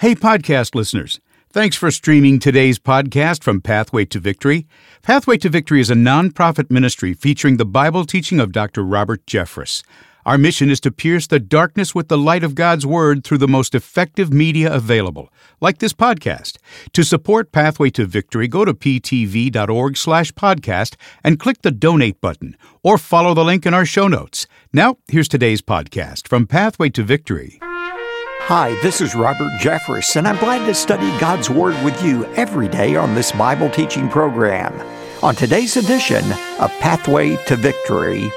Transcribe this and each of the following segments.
Hey, podcast listeners. Thanks for streaming today's podcast from Pathway to Victory. Pathway to Victory is a nonprofit ministry featuring the Bible teaching of Dr. Robert Jeffress. Our mission is to pierce the darkness with the light of God's Word through the most effective media available, like this podcast. To support Pathway to Victory, go to ptv.org slash podcast and click the donate button, or follow the link in our show notes. Now, here's today's podcast from Pathway to Victory. Hi, this is Robert Jeffress, and I'm glad to study God's Word with you every day on this Bible teaching program. On today's edition of Pathway to Victory,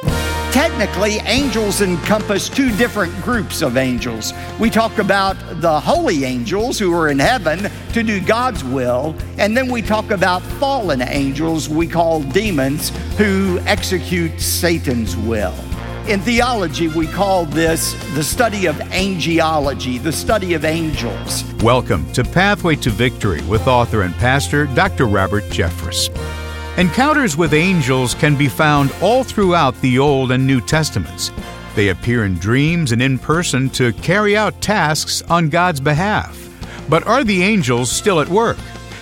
Technically, angels encompass two different groups of angels. We talk about the holy angels who are in heaven to do God's will, and then we talk about fallen angels we call demons who execute Satan's will. In theology, we call this the study of angelology, the study of angels. Welcome to Pathway to Victory with author and pastor Dr. Robert Jeffress. Encounters with angels can be found all throughout the Old and New Testaments. They appear in dreams and in person to carry out tasks on God's behalf. But are the angels still at work?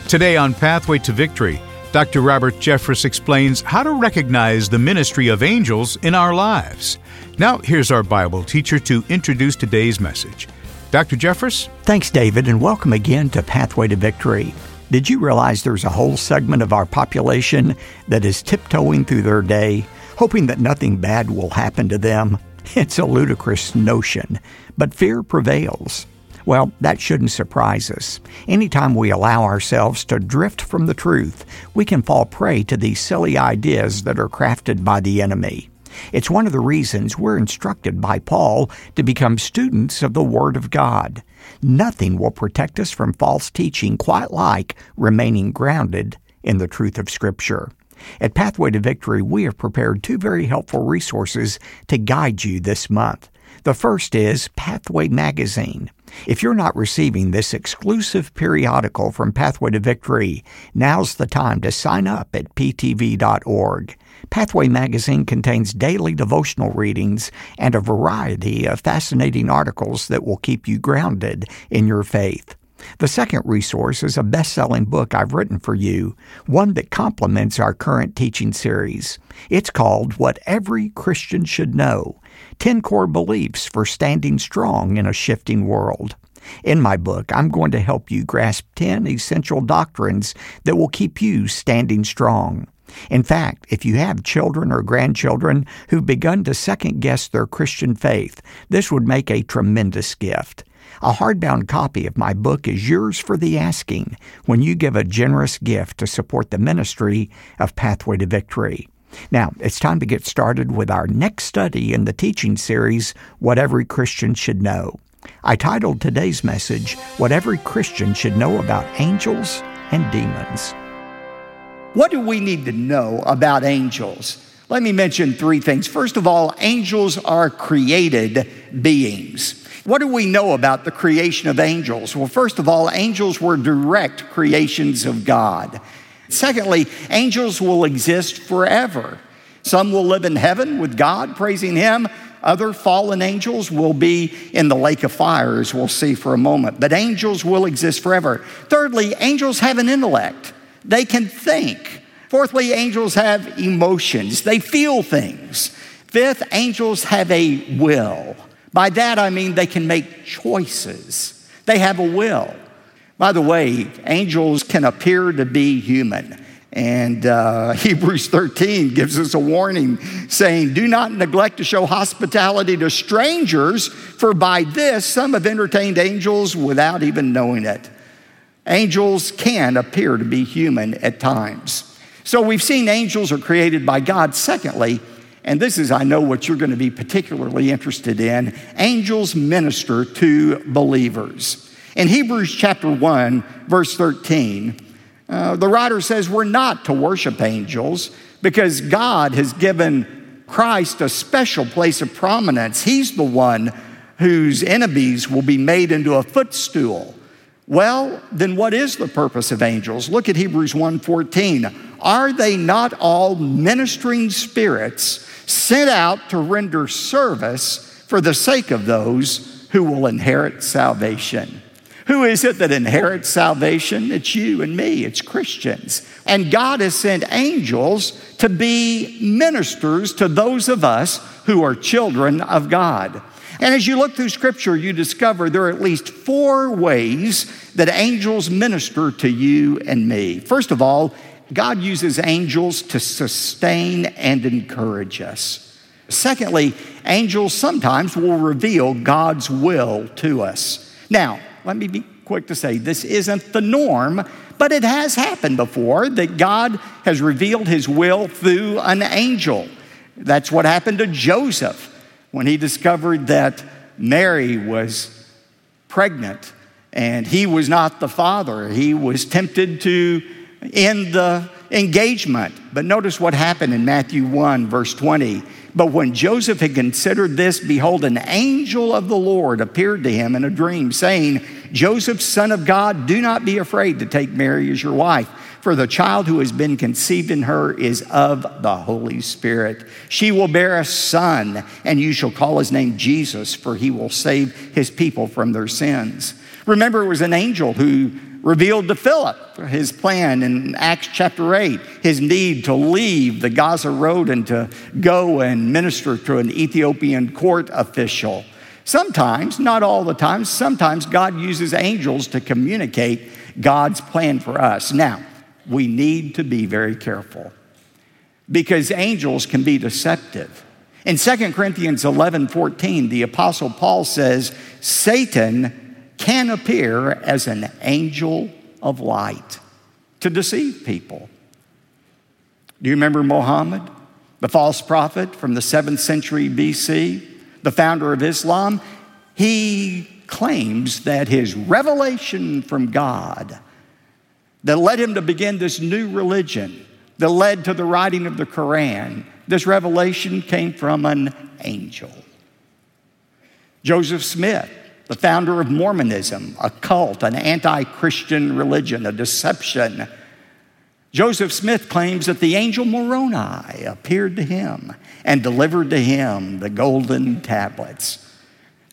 Today on Pathway to Victory, Dr. Robert Jeffress explains how to recognize the ministry of angels in our lives. Now, here's our Bible teacher to introduce today's message. Dr. Jeffress? Thanks, David, and welcome again to Pathway to Victory. Did you realize there's a whole segment of our population that is tiptoeing through their day, hoping that nothing bad will happen to them? It's a ludicrous notion, but fear prevails. Well, that shouldn't surprise us. Anytime we allow ourselves to drift from the truth, we can fall prey to these silly ideas that are crafted by the enemy. It's one of the reasons we're instructed by Paul to become students of the Word of God. Nothing will protect us from false teaching quite like remaining grounded in the truth of Scripture. At Pathway to Victory, we have prepared two very helpful resources to guide you this month. The first is Pathway Magazine. If you're not receiving this exclusive periodical from Pathway to Victory, now's the time to sign up at ptv.org. Pathway magazine contains daily devotional readings and a variety of fascinating articles that will keep you grounded in your faith. The second resource is a best selling book I've written for you, one that complements our current teaching series. It's called What Every Christian Should Know 10 Core Beliefs for Standing Strong in a Shifting World. In my book, I'm going to help you grasp 10 essential doctrines that will keep you standing strong. In fact, if you have children or grandchildren who've begun to second guess their Christian faith, this would make a tremendous gift. A hardbound copy of my book is yours for the asking when you give a generous gift to support the ministry of Pathway to Victory. Now, it's time to get started with our next study in the teaching series, What Every Christian Should Know. I titled today's message, What Every Christian Should Know About Angels and Demons. What do we need to know about angels? Let me mention three things. First of all, angels are created beings. What do we know about the creation of angels? Well, first of all, angels were direct creations of God. Secondly, angels will exist forever. Some will live in heaven with God, praising Him. Other fallen angels will be in the lake of fire, as we'll see for a moment. But angels will exist forever. Thirdly, angels have an intellect, they can think. Fourthly, angels have emotions, they feel things. Fifth, angels have a will. By that I mean they can make choices, they have a will. By the way, angels can appear to be human. And uh, Hebrews 13 gives us a warning saying, Do not neglect to show hospitality to strangers, for by this some have entertained angels without even knowing it. Angels can appear to be human at times. So we've seen angels are created by God. Secondly, and this is, I know, what you're going to be particularly interested in angels minister to believers. In Hebrews chapter 1, verse 13, uh, the writer says we're not to worship angels because God has given Christ a special place of prominence. He's the one whose enemies will be made into a footstool. Well, then what is the purpose of angels? Look at Hebrews 1:14. Are they not all ministering spirits sent out to render service for the sake of those who will inherit salvation? Who is it that inherits salvation? It's you and me, it's Christians. And God has sent angels to be ministers to those of us who are children of God. And as you look through Scripture, you discover there are at least four ways that angels minister to you and me. First of all, God uses angels to sustain and encourage us. Secondly, angels sometimes will reveal God's will to us. Now, let me be quick to say this isn't the norm, but it has happened before that God has revealed his will through an angel. That's what happened to Joseph when he discovered that Mary was pregnant and he was not the father. He was tempted to end the engagement. But notice what happened in Matthew 1, verse 20. But when Joseph had considered this, behold, an angel of the Lord appeared to him in a dream, saying, Joseph, son of God, do not be afraid to take Mary as your wife, for the child who has been conceived in her is of the Holy Spirit. She will bear a son, and you shall call his name Jesus, for he will save his people from their sins. Remember, it was an angel who revealed to Philip his plan in Acts chapter 8, his need to leave the Gaza Road and to go and minister to an Ethiopian court official. Sometimes, not all the time, sometimes God uses angels to communicate God's plan for us. Now, we need to be very careful because angels can be deceptive. In 2 Corinthians 11 14, the Apostle Paul says, Satan can appear as an angel of light to deceive people. Do you remember Muhammad, the false prophet from the 7th century BC, the founder of Islam? He claims that his revelation from God that led him to begin this new religion, that led to the writing of the Quran, this revelation came from an angel. Joseph Smith, the founder of Mormonism, a cult, an anti Christian religion, a deception. Joseph Smith claims that the angel Moroni appeared to him and delivered to him the golden tablets.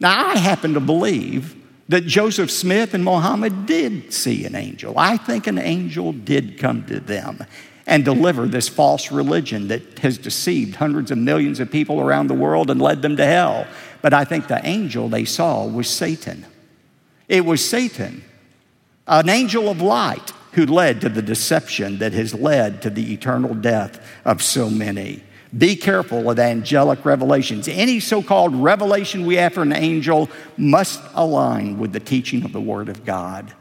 Now, I happen to believe that Joseph Smith and Mohammed did see an angel. I think an angel did come to them and deliver this false religion that has deceived hundreds of millions of people around the world and led them to hell. But I think the angel they saw was Satan. It was Satan, an angel of light, who led to the deception that has led to the eternal death of so many. Be careful of angelic revelations. Any so called revelation we have from an angel must align with the teaching of the Word of God.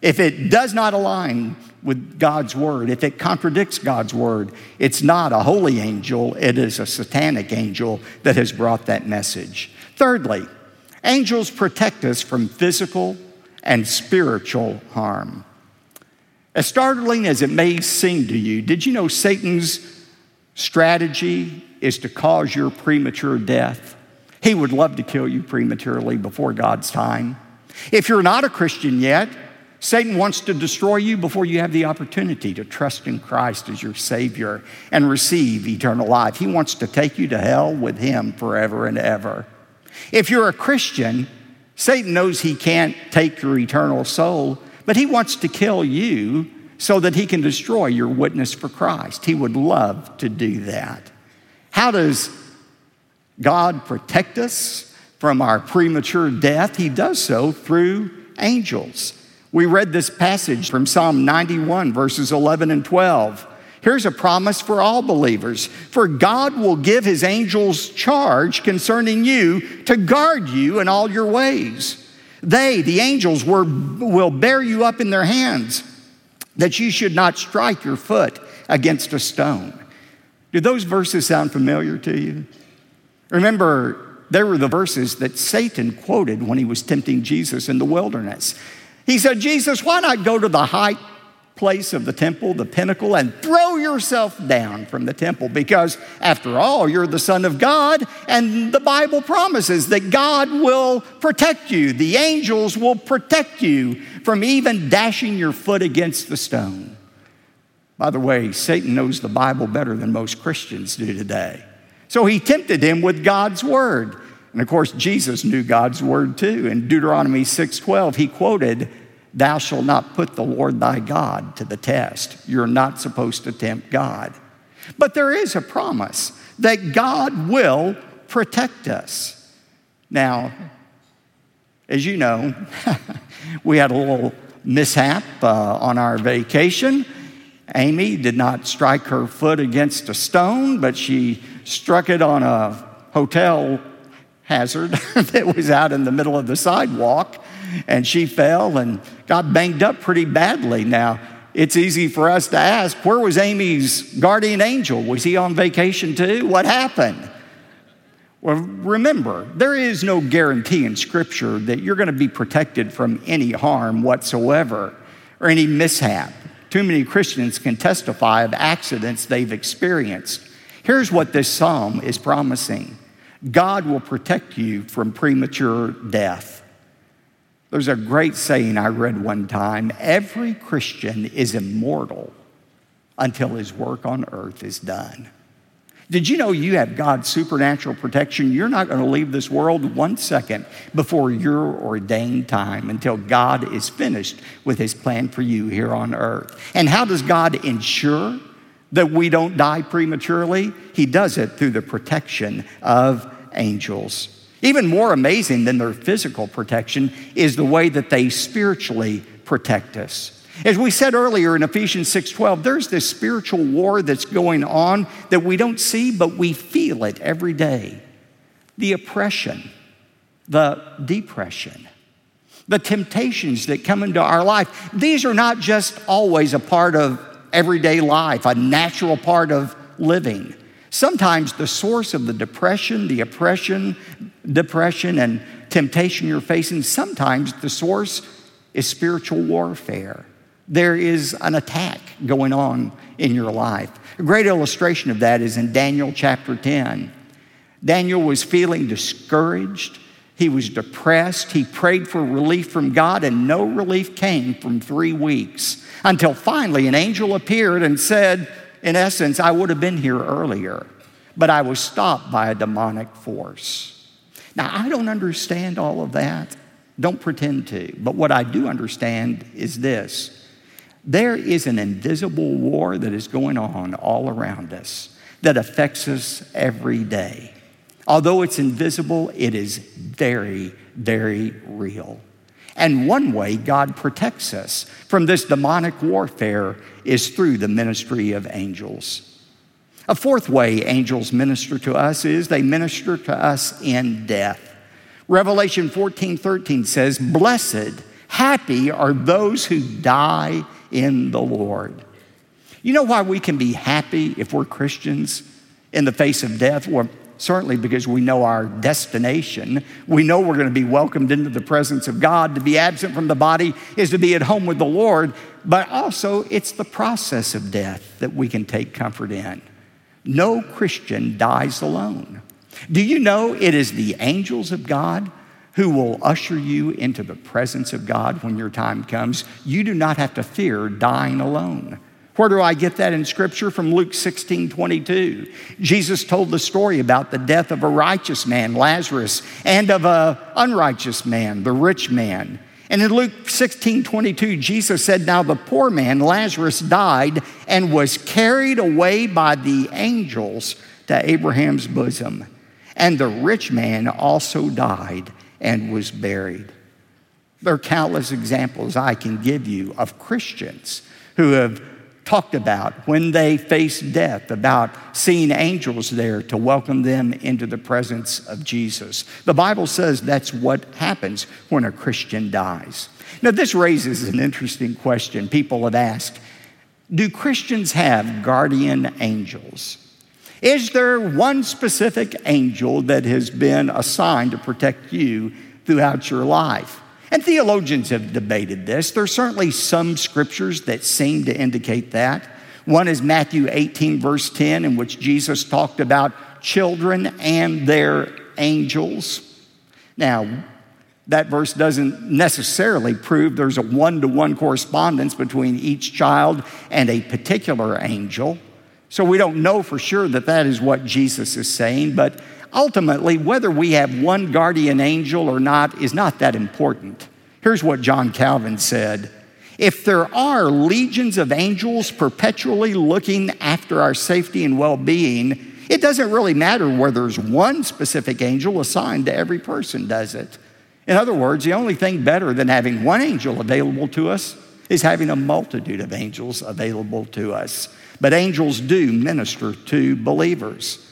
If it does not align with God's word, if it contradicts God's word, it's not a holy angel, it is a satanic angel that has brought that message. Thirdly, angels protect us from physical and spiritual harm. As startling as it may seem to you, did you know Satan's strategy is to cause your premature death? He would love to kill you prematurely before God's time. If you're not a Christian yet, Satan wants to destroy you before you have the opportunity to trust in Christ as your Savior and receive eternal life. He wants to take you to hell with Him forever and ever. If you're a Christian, Satan knows he can't take your eternal soul, but he wants to kill you so that he can destroy your witness for Christ. He would love to do that. How does God protect us from our premature death? He does so through angels. We read this passage from Psalm 91, verses 11 and 12. Here's a promise for all believers For God will give his angels charge concerning you to guard you in all your ways. They, the angels, were, will bear you up in their hands, that you should not strike your foot against a stone. Do those verses sound familiar to you? Remember, they were the verses that Satan quoted when he was tempting Jesus in the wilderness. He said, Jesus, why not go to the high place of the temple, the pinnacle, and throw yourself down from the temple? Because after all, you're the Son of God, and the Bible promises that God will protect you. The angels will protect you from even dashing your foot against the stone. By the way, Satan knows the Bible better than most Christians do today. So he tempted him with God's word. And of course, Jesus knew God's word too. In Deuteronomy 6:12, he quoted, "Thou shalt not put the Lord thy God to the test." You're not supposed to tempt God. But there is a promise that God will protect us. Now, as you know, we had a little mishap uh, on our vacation. Amy did not strike her foot against a stone, but she struck it on a hotel hazard that was out in the middle of the sidewalk, and she fell and got banged up pretty badly. Now, it's easy for us to ask where was Amy's guardian angel? Was he on vacation too? What happened? Well, remember, there is no guarantee in Scripture that you're going to be protected from any harm whatsoever or any mishap. Too many Christians can testify of accidents they've experienced. Here's what this psalm is promising God will protect you from premature death. There's a great saying I read one time every Christian is immortal until his work on earth is done. Did you know you have God's supernatural protection? You're not going to leave this world one second before your ordained time until God is finished with his plan for you here on earth. And how does God ensure that we don't die prematurely? He does it through the protection of angels. Even more amazing than their physical protection is the way that they spiritually protect us. As we said earlier in Ephesians 6:12, there's this spiritual war that's going on that we don't see but we feel it every day. The oppression, the depression, the temptations that come into our life. These are not just always a part of everyday life, a natural part of living. Sometimes the source of the depression, the oppression, depression and temptation you're facing, sometimes the source is spiritual warfare there is an attack going on in your life. A great illustration of that is in Daniel chapter 10. Daniel was feeling discouraged. He was depressed. He prayed for relief from God, and no relief came from three weeks until finally an angel appeared and said, In essence, I would have been here earlier, but I was stopped by a demonic force. Now, I don't understand all of that. Don't pretend to. But what I do understand is this there is an invisible war that is going on all around us that affects us every day. Although it's invisible, it is very, very real. And one way God protects us from this demonic warfare is through the ministry of angels. A fourth way angels minister to us is they minister to us in death. Revelation 14 13 says, Blessed, happy are those who die in the Lord. You know why we can be happy if we're Christians in the face of death? Well, certainly because we know our destination. We know we're going to be welcomed into the presence of God. To be absent from the body is to be at home with the Lord, but also it's the process of death that we can take comfort in. No Christian dies alone. Do you know it is the angels of God who will usher you into the presence of God when your time comes. You do not have to fear dying alone. Where do I get that in Scripture? From Luke 16 22. Jesus told the story about the death of a righteous man, Lazarus, and of an unrighteous man, the rich man. And in Luke 16 22, Jesus said, Now the poor man, Lazarus, died and was carried away by the angels to Abraham's bosom. And the rich man also died and was buried. There are countless examples I can give you of Christians who have talked about when they face death, about seeing angels there to welcome them into the presence of Jesus. The Bible says that's what happens when a Christian dies. Now, this raises an interesting question. People have asked Do Christians have guardian angels? Is there one specific angel that has been assigned to protect you throughout your life? And theologians have debated this. There are certainly some scriptures that seem to indicate that. One is Matthew 18, verse 10, in which Jesus talked about children and their angels. Now, that verse doesn't necessarily prove there's a one to one correspondence between each child and a particular angel. So we don't know for sure that that is what Jesus is saying, but ultimately, whether we have one guardian angel or not is not that important. Here's what John Calvin said If there are legions of angels perpetually looking after our safety and well being, it doesn't really matter whether there's one specific angel assigned to every person, does it? In other words, the only thing better than having one angel available to us is having a multitude of angels available to us. But angels do minister to believers.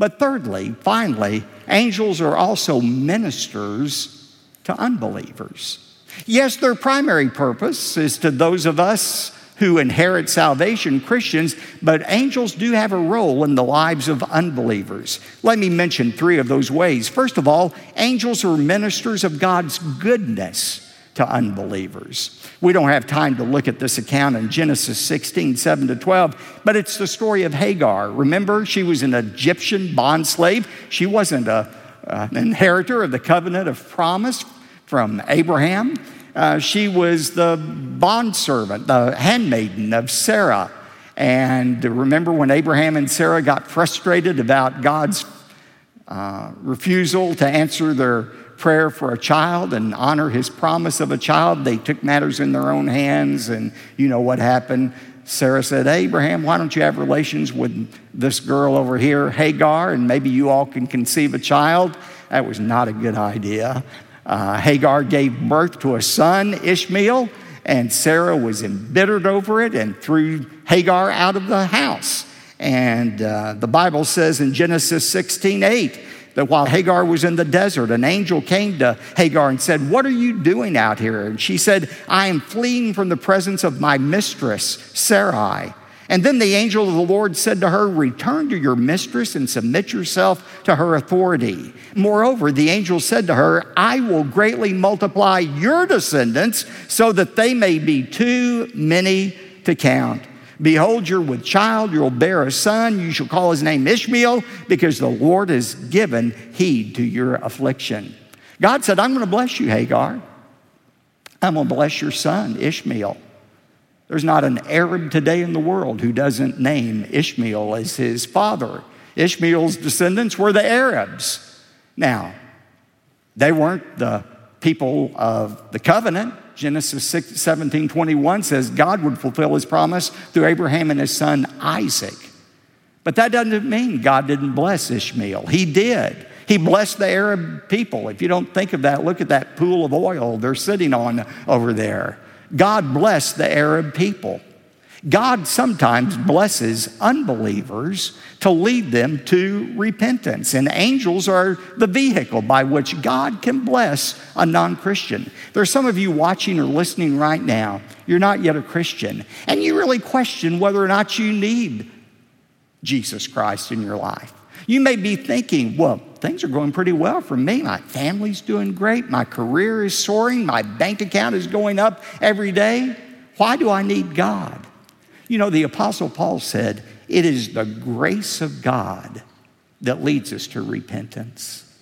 But thirdly, finally, angels are also ministers to unbelievers. Yes, their primary purpose is to those of us who inherit salvation, Christians, but angels do have a role in the lives of unbelievers. Let me mention three of those ways. First of all, angels are ministers of God's goodness to unbelievers. We don't have time to look at this account in Genesis 16, 7 to 12, but it's the story of Hagar. Remember, she was an Egyptian bondslave. She wasn't a, uh, an inheritor of the covenant of promise from Abraham. Uh, she was the bondservant, the handmaiden of Sarah. And remember when Abraham and Sarah got frustrated about God's uh, refusal to answer their prayer for a child and honor his promise of a child, they took matters in their own hands. And you know what happened? Sarah said, Abraham, why don't you have relations with this girl over here, Hagar, and maybe you all can conceive a child? That was not a good idea. Uh, Hagar gave birth to a son, Ishmael, and Sarah was embittered over it and threw Hagar out of the house. And uh, the Bible says in Genesis 16 8 that while Hagar was in the desert, an angel came to Hagar and said, What are you doing out here? And she said, I am fleeing from the presence of my mistress, Sarai. And then the angel of the Lord said to her, Return to your mistress and submit yourself to her authority. Moreover, the angel said to her, I will greatly multiply your descendants so that they may be too many to count. Behold, you're with child, you'll bear a son, you shall call his name Ishmael, because the Lord has given heed to your affliction. God said, I'm going to bless you, Hagar. I'm going to bless your son, Ishmael. There's not an Arab today in the world who doesn't name Ishmael as his father. Ishmael's descendants were the Arabs. Now, they weren't the people of the covenant. Genesis 6, 17 21 says God would fulfill his promise through Abraham and his son Isaac. But that doesn't mean God didn't bless Ishmael. He did. He blessed the Arab people. If you don't think of that, look at that pool of oil they're sitting on over there. God blessed the Arab people. God sometimes blesses unbelievers to lead them to repentance, and angels are the vehicle by which God can bless a non Christian. There are some of you watching or listening right now, you're not yet a Christian, and you really question whether or not you need Jesus Christ in your life. You may be thinking, well, things are going pretty well for me. My family's doing great. My career is soaring. My bank account is going up every day. Why do I need God? You know, the Apostle Paul said, it is the grace of God that leads us to repentance.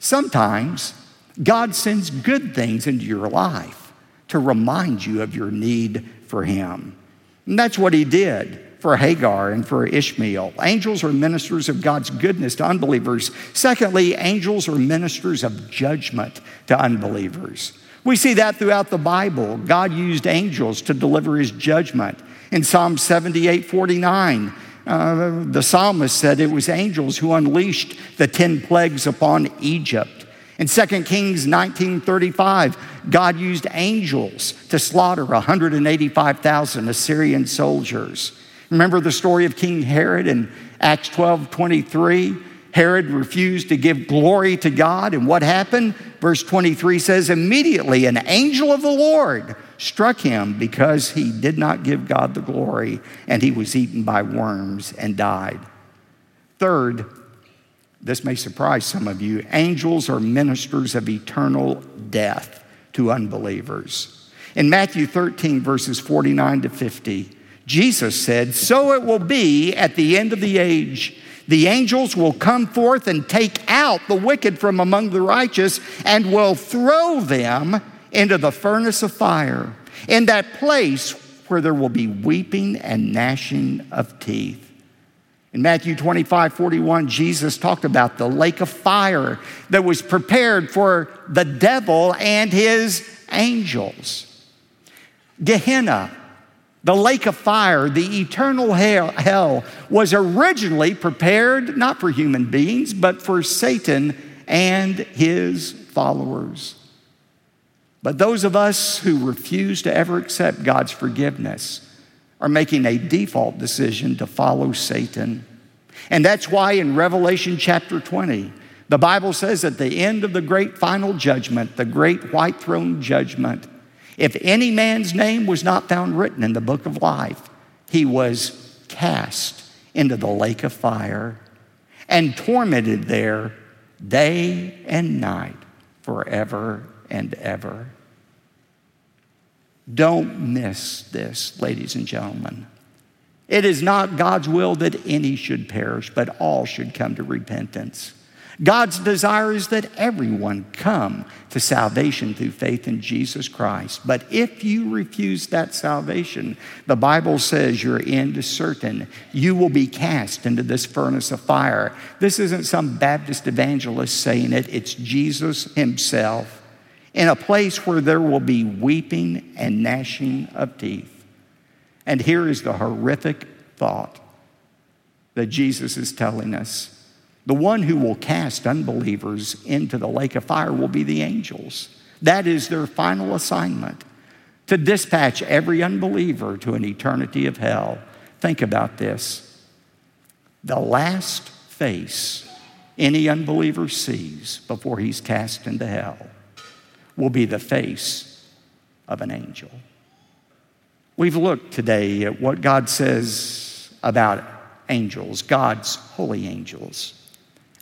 Sometimes God sends good things into your life to remind you of your need for Him. And that's what He did for Hagar and for Ishmael. Angels are ministers of God's goodness to unbelievers. Secondly, angels are ministers of judgment to unbelievers. We see that throughout the Bible. God used angels to deliver his judgment. In Psalm 78 49, uh, the psalmist said it was angels who unleashed the 10 plagues upon Egypt. In 2 Kings 19:35, God used angels to slaughter 185,000 Assyrian soldiers. Remember the story of King Herod in Acts 12 23? Herod refused to give glory to God, and what happened? Verse 23 says, Immediately an angel of the Lord struck him because he did not give God the glory, and he was eaten by worms and died. Third, this may surprise some of you angels are ministers of eternal death to unbelievers. In Matthew 13, verses 49 to 50, Jesus said, So it will be at the end of the age. The angels will come forth and take out the wicked from among the righteous and will throw them into the furnace of fire, in that place where there will be weeping and gnashing of teeth. In Matthew 25, 41, Jesus talked about the lake of fire that was prepared for the devil and his angels. Gehenna, the lake of fire, the eternal hell, was originally prepared not for human beings, but for Satan and his followers. But those of us who refuse to ever accept God's forgiveness are making a default decision to follow Satan. And that's why in Revelation chapter 20, the Bible says at the end of the great final judgment, the great white throne judgment, if any man's name was not found written in the book of life, he was cast into the lake of fire and tormented there day and night forever and ever. Don't miss this, ladies and gentlemen. It is not God's will that any should perish, but all should come to repentance. God's desire is that everyone come to salvation through faith in Jesus Christ. But if you refuse that salvation, the Bible says your end is certain. You will be cast into this furnace of fire. This isn't some Baptist evangelist saying it, it's Jesus Himself in a place where there will be weeping and gnashing of teeth. And here is the horrific thought that Jesus is telling us. The one who will cast unbelievers into the lake of fire will be the angels. That is their final assignment to dispatch every unbeliever to an eternity of hell. Think about this. The last face any unbeliever sees before he's cast into hell will be the face of an angel. We've looked today at what God says about angels, God's holy angels.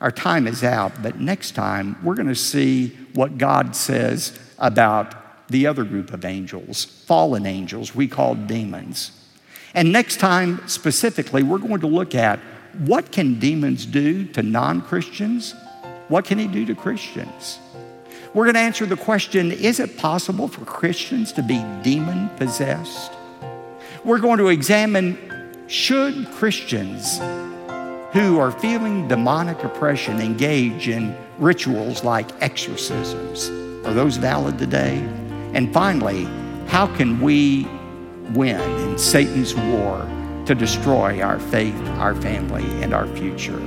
Our time is out, but next time we're going to see what God says about the other group of angels, fallen angels, we call demons. And next time, specifically, we're going to look at what can demons do to non-Christians? What can he do to Christians? We're going to answer the question is it possible for Christians to be demon possessed? We're going to examine should Christians who are feeling demonic oppression engage in rituals like exorcisms? Are those valid today? And finally, how can we win in Satan's war to destroy our faith, our family, and our future?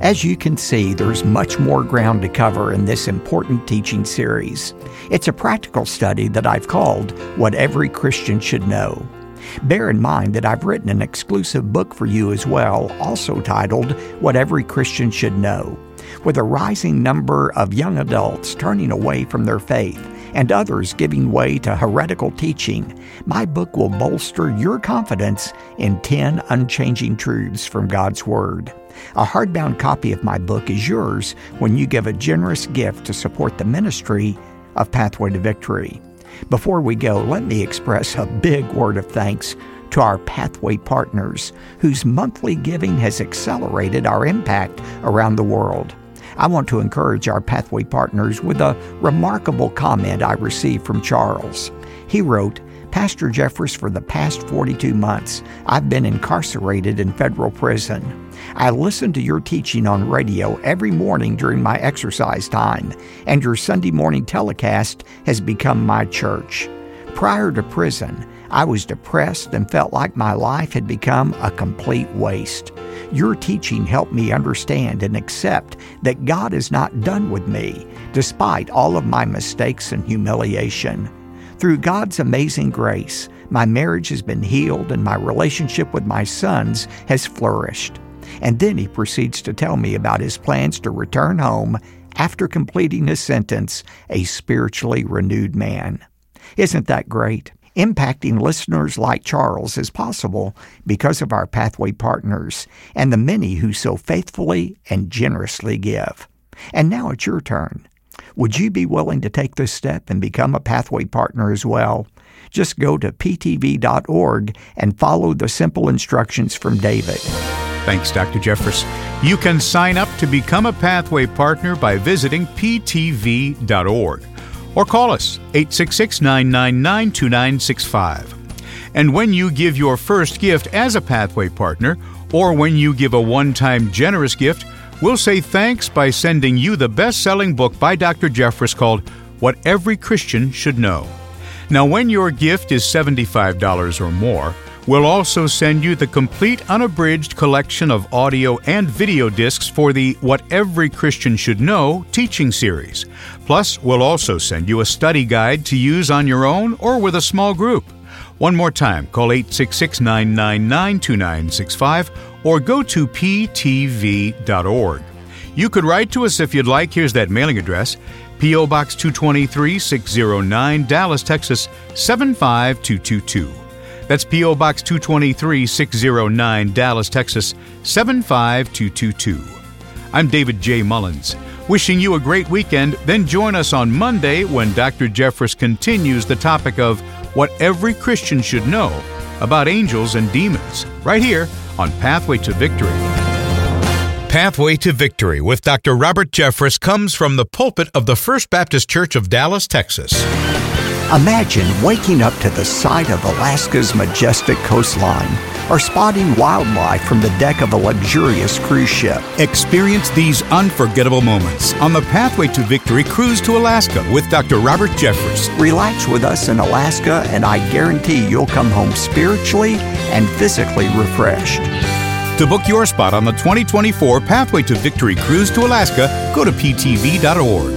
As you can see, there's much more ground to cover in this important teaching series. It's a practical study that I've called What Every Christian Should Know. Bear in mind that I've written an exclusive book for you as well, also titled What Every Christian Should Know. With a rising number of young adults turning away from their faith and others giving way to heretical teaching, my book will bolster your confidence in 10 unchanging truths from God's Word. A hardbound copy of my book is yours when you give a generous gift to support the ministry of Pathway to Victory. Before we go, let me express a big word of thanks to our Pathway partners, whose monthly giving has accelerated our impact around the world. I want to encourage our Pathway partners with a remarkable comment I received from Charles. He wrote, Pastor Jeffress, for the past 42 months, I've been incarcerated in federal prison. I listen to your teaching on radio every morning during my exercise time, and your Sunday morning telecast has become my church. Prior to prison, I was depressed and felt like my life had become a complete waste. Your teaching helped me understand and accept that God is not done with me, despite all of my mistakes and humiliation. Through God's amazing grace, my marriage has been healed and my relationship with my sons has flourished. And then he proceeds to tell me about his plans to return home after completing his sentence, a spiritually renewed man. Isn't that great? Impacting listeners like Charles is possible because of our Pathway partners and the many who so faithfully and generously give. And now it's your turn. Would you be willing to take this step and become a Pathway partner as well? Just go to ptv.org and follow the simple instructions from David. Thanks, Dr. Jeffress. You can sign up to become a Pathway partner by visiting ptv.org or call us 866 999 2965. And when you give your first gift as a Pathway partner, or when you give a one time generous gift, we'll say thanks by sending you the best selling book by Dr. Jeffress called What Every Christian Should Know. Now, when your gift is $75 or more, we'll also send you the complete unabridged collection of audio and video discs for the What Every Christian Should Know teaching series. Plus, we'll also send you a study guide to use on your own or with a small group. One more time, call 866 999 2965 or go to ptv.org. You could write to us if you'd like. Here's that mailing address P.O. Box 223 609, Dallas, Texas 75222. That's P.O. Box 223 609, Dallas, Texas 75222. I'm David J. Mullins. Wishing you a great weekend, then join us on Monday when Dr. Jeffress continues the topic of what every Christian should know about angels and demons, right here on Pathway to Victory. Pathway to Victory with Dr. Robert Jeffress comes from the pulpit of the First Baptist Church of Dallas, Texas. Imagine waking up to the sight of Alaska's majestic coastline or spotting wildlife from the deck of a luxurious cruise ship. Experience these unforgettable moments on the Pathway to Victory cruise to Alaska with Dr. Robert Jeffress. Relax with us in Alaska, and I guarantee you'll come home spiritually and physically refreshed. To book your spot on the 2024 Pathway to Victory cruise to Alaska, go to ptv.org.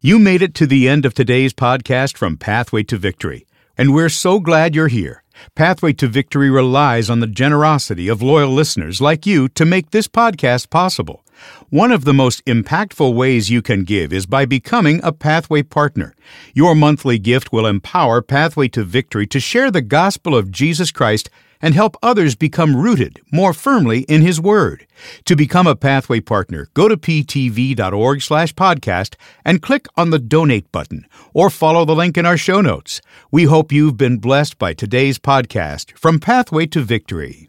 You made it to the end of today's podcast from Pathway to Victory, and we're so glad you're here. Pathway to Victory relies on the generosity of loyal listeners like you to make this podcast possible. One of the most impactful ways you can give is by becoming a Pathway partner. Your monthly gift will empower Pathway to Victory to share the gospel of Jesus Christ and help others become rooted more firmly in His Word. To become a Pathway partner, go to ptv.org slash podcast and click on the donate button or follow the link in our show notes. We hope you've been blessed by today's podcast from Pathway to Victory.